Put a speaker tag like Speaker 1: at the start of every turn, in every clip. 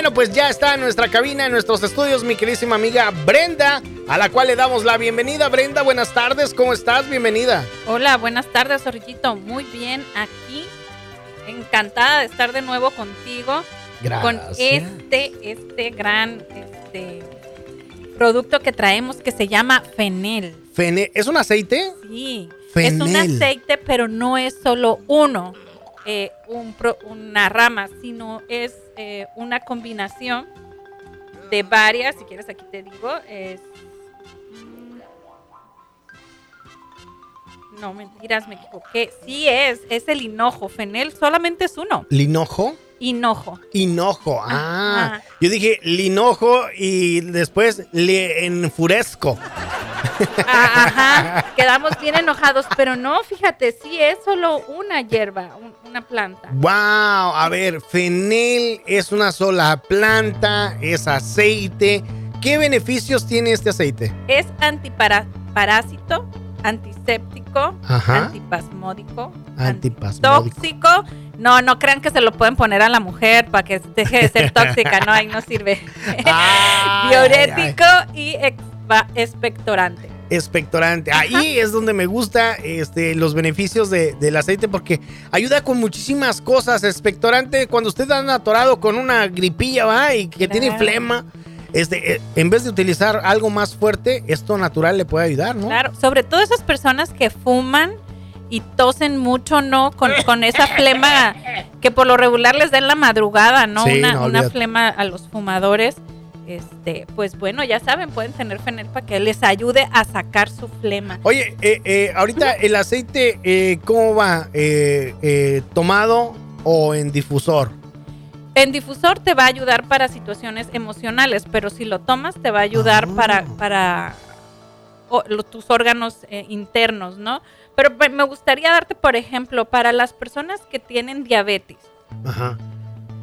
Speaker 1: Bueno, pues ya está en nuestra cabina, en nuestros estudios, mi queridísima amiga Brenda, a la cual le damos la bienvenida. Brenda, buenas tardes, ¿cómo estás? Bienvenida.
Speaker 2: Hola, buenas tardes, Zorrillito. Muy bien, aquí. Encantada de estar de nuevo contigo.
Speaker 1: Gracias.
Speaker 2: Con este, este gran este, producto que traemos que se llama Fenel.
Speaker 1: Fenel, ¿es un aceite?
Speaker 2: Sí.
Speaker 1: Fenel.
Speaker 2: Es un aceite, pero no es solo uno, eh, un pro- una rama, sino es eh, una combinación de varias. Si quieres, aquí te digo. Es. mm, No, mentiras, me equivoqué. Sí es, es el hinojo. Fenel solamente es uno.
Speaker 1: ¿Linojo?
Speaker 2: Hinojo.
Speaker 1: Hinojo, ah.
Speaker 2: Ajá.
Speaker 1: Yo dije linojo y después le enfurezco.
Speaker 2: Ah, Ajá, quedamos bien enojados, pero no, fíjate, sí es solo una hierba, un- una planta.
Speaker 1: Wow, a ver, fenel es una sola planta, es aceite. ¿Qué beneficios tiene este aceite?
Speaker 2: Es antiparásito, antiséptico,
Speaker 1: Ajá.
Speaker 2: antipasmódico,
Speaker 1: Antipasmódico.
Speaker 2: tóxico. No, no crean que se lo pueden poner a la mujer para que deje de ser tóxica, no, ahí no sirve.
Speaker 1: Ay,
Speaker 2: Diurético y expa- expectorante.
Speaker 1: expectorante. Ahí es donde me gusta este, los beneficios de- del aceite porque ayuda con muchísimas cosas. Expectorante, cuando usted anda atorado con una gripilla ¿va? y que tiene flema, este, eh, en vez de utilizar algo más fuerte, esto natural le puede ayudar, ¿no?
Speaker 2: Claro, sobre todo esas personas que fuman y tosen mucho, ¿no? Con, con esa flema que por lo regular les da en la madrugada, ¿no?
Speaker 1: Sí,
Speaker 2: una,
Speaker 1: no,
Speaker 2: una
Speaker 1: olvídate.
Speaker 2: flema a los fumadores. Este, pues bueno, ya saben, pueden tener fenel para que les ayude a sacar su flema.
Speaker 1: Oye, eh, eh, ahorita el aceite, eh, ¿cómo va? ¿Tomado o en difusor?
Speaker 2: En difusor te va a ayudar para situaciones emocionales, pero si lo tomas te va a ayudar
Speaker 1: Ah.
Speaker 2: para, para o- lo- tus órganos internos, ¿no? Pero pe- me gustaría darte, por ejemplo, para las personas que tienen diabetes.
Speaker 1: Ajá.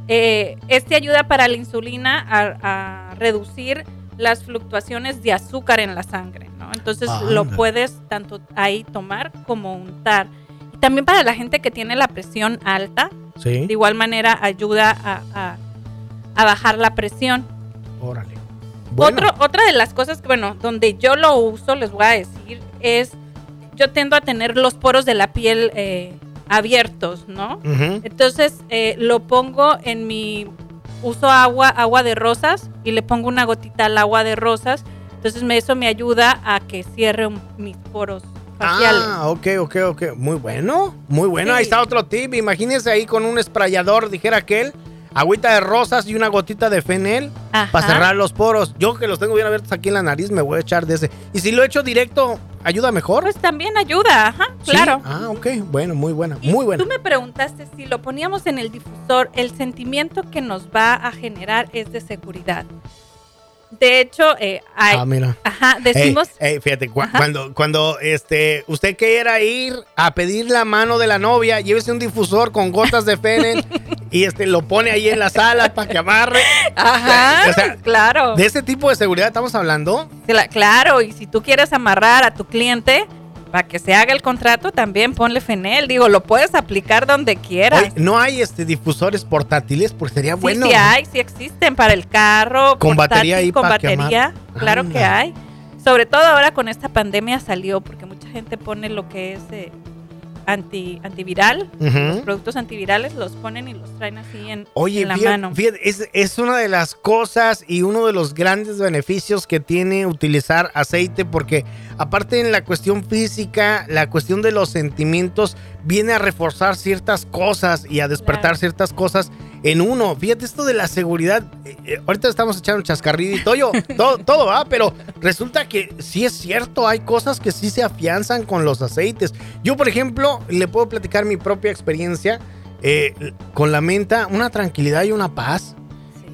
Speaker 2: Eh, este ayuda para la insulina a, a reducir las fluctuaciones de azúcar en la sangre, ¿no? Entonces
Speaker 1: Ah,
Speaker 2: lo puedes tanto ahí tomar como untar. Y también para la gente que tiene la presión alta,
Speaker 1: Sí.
Speaker 2: de igual manera ayuda a, a- a bajar la presión.
Speaker 1: Órale. Bueno,
Speaker 2: Otro, otra de las cosas que, bueno, donde yo lo uso, les voy a decir, es, yo tendo a tener los poros de la piel eh, abiertos, ¿no? Entonces eh, lo pongo en mi uso agua, agua de rosas y le pongo una gotita al agua de rosas. Entonces me, eso me ayuda a que cierre un- mis poros faciales.
Speaker 1: Ah, ok, ok, ok. Muy bueno, muy bueno.
Speaker 2: Sí.
Speaker 1: Ahí está otro tip. Imagínense ahí con un esprayador, dijera aquel. Agüita de rosas y una gotita de fenel
Speaker 2: Ajá.
Speaker 1: para cerrar los poros. Yo que los tengo bien abiertos aquí en la nariz me voy a echar de ese. Y si lo echo directo, ¿ayuda mejor?
Speaker 2: Pues también ayuda, ajá,
Speaker 1: Sí.
Speaker 2: claro.
Speaker 1: Ah, ok. Bueno, muy buena,
Speaker 2: Y
Speaker 1: muy buena.
Speaker 2: Tú me preguntaste si lo poníamos en el difusor, el sentimiento que nos va a generar es de seguridad. De hecho, eh, hay,
Speaker 1: Ah, mira.
Speaker 2: ajá, decimos,
Speaker 1: fíjate, cu-
Speaker 2: Ajá.
Speaker 1: cuando, cuando este, usted quiera ir a pedir la mano de la novia, llévese un difusor con gotas de fenel y este, lo pone ahí en la sala para que amarre.
Speaker 2: ajá,
Speaker 1: o sea,
Speaker 2: claro,
Speaker 1: De ese tipo de seguridad estamos hablando.
Speaker 2: Cla- claro, y si tú quieres amarrar a tu cliente para que se haga el contrato, también ponle Fenel, digo, lo puedes aplicar donde quieras.
Speaker 1: Oye, no hay este difusores portátiles porque sería
Speaker 2: Sí,
Speaker 1: bueno.
Speaker 2: sí hay, sí existen para el carro,
Speaker 1: Con
Speaker 2: portátil,
Speaker 1: batería ahí
Speaker 2: con batería,
Speaker 1: amarre.
Speaker 2: claro que hay. Sobre todo ahora con esta pandemia salió, porque mucha gente pone lo que es eh, anti, antiviral, los productos antivirales los ponen y los traen así en,
Speaker 1: Oye,
Speaker 2: en la mano.
Speaker 1: fíjate, es, es una de las cosas y uno de los grandes beneficios que tiene utilizar aceite porque aparte en la cuestión física, la cuestión de los sentimientos viene a reforzar ciertas cosas y a despertar
Speaker 2: Claro.
Speaker 1: ciertas cosas en uno. Fíjate esto de la seguridad. Eh, ahorita estamos echando un chascarridito, yo, todo, todo va, pero resulta que sí es cierto, hay cosas que sí se afianzan con los aceites. Yo, por ejemplo, le puedo platicar mi propia experiencia. eh, con la menta, una tranquilidad y una paz.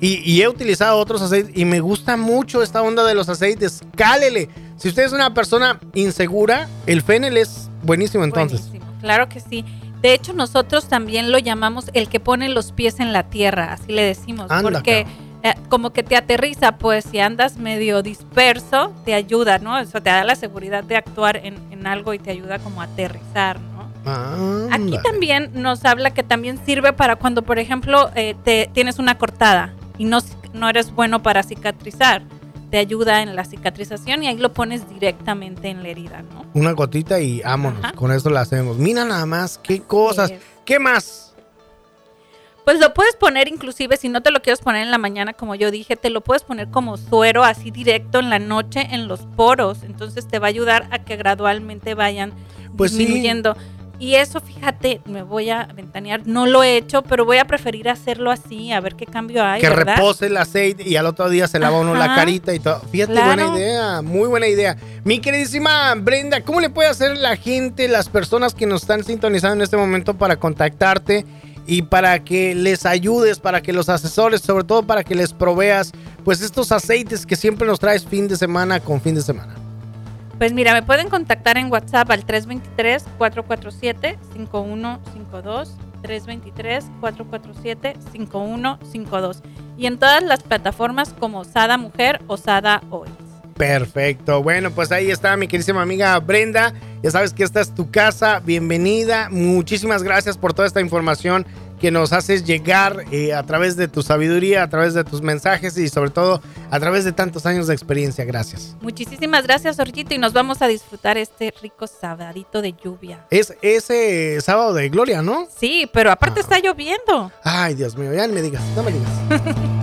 Speaker 1: Y, y he utilizado otros aceites y me gusta mucho esta onda de los aceites. Cálele. Si usted es una persona insegura, el fenel es buenísimo entonces.
Speaker 2: Buenísimo, claro que sí. De hecho, nosotros también lo llamamos el que pone los pies en la tierra, así le decimos,
Speaker 1: Anda,
Speaker 2: porque eh, como que te aterriza, pues si andas medio disperso, te ayuda, ¿no? Eso te da la seguridad de actuar en, en algo y te ayuda como a aterrizar, ¿no? Aquí también nos habla que también sirve para cuando, por ejemplo, eh, te, tienes una cortada y no, no eres bueno para cicatrizar. Te ayuda en la cicatrización y ahí lo pones directamente en la herida, ¿no?
Speaker 1: Una gotita y vámonos, con eso la hacemos. Mira nada más, qué cosas. ¿Qué más?
Speaker 2: Pues lo puedes poner inclusive si no te lo quieres poner en la mañana como yo dije, te lo puedes poner como suero así directo en la noche en los poros, entonces te va a ayudar a que gradualmente vayan pues disminuyendo. Y eso, fíjate, me voy a ventanear. No lo he hecho, pero voy a preferir hacerlo así, a ver qué cambio hay.
Speaker 1: Que repose el aceite y al otro día se lava uno la carita y todo. Fíjate, buena idea, muy buena idea. Mi queridísima Brenda, ¿cómo le puede hacer la gente, las personas que nos están sintonizando en este momento para contactarte y para que les ayudes, para que los asesores, sobre todo para que les proveas, pues estos aceites que siempre nos traes fin de semana con fin de semana?
Speaker 2: Pues mira, me pueden contactar en WhatsApp al 323-447-5152. 323-447-5152. Y en todas las plataformas como Sada Mujer o Sada Hoy.
Speaker 1: Perfecto. Bueno, pues ahí está mi queridísima amiga Brenda. Ya sabes que esta es tu casa. Bienvenida. Muchísimas gracias por toda esta información que nos haces llegar eh, a través de tu sabiduría, a través de tus mensajes y sobre todo a través de tantos años de experiencia. Gracias.
Speaker 2: Muchísimas gracias, Orquito, y nos vamos a disfrutar este rico sabadito de lluvia.
Speaker 1: Es ese sábado de gloria, ¿no?
Speaker 2: Sí, pero aparte ah. está lloviendo.
Speaker 1: Ay, Dios mío, ya me digas, no me digas.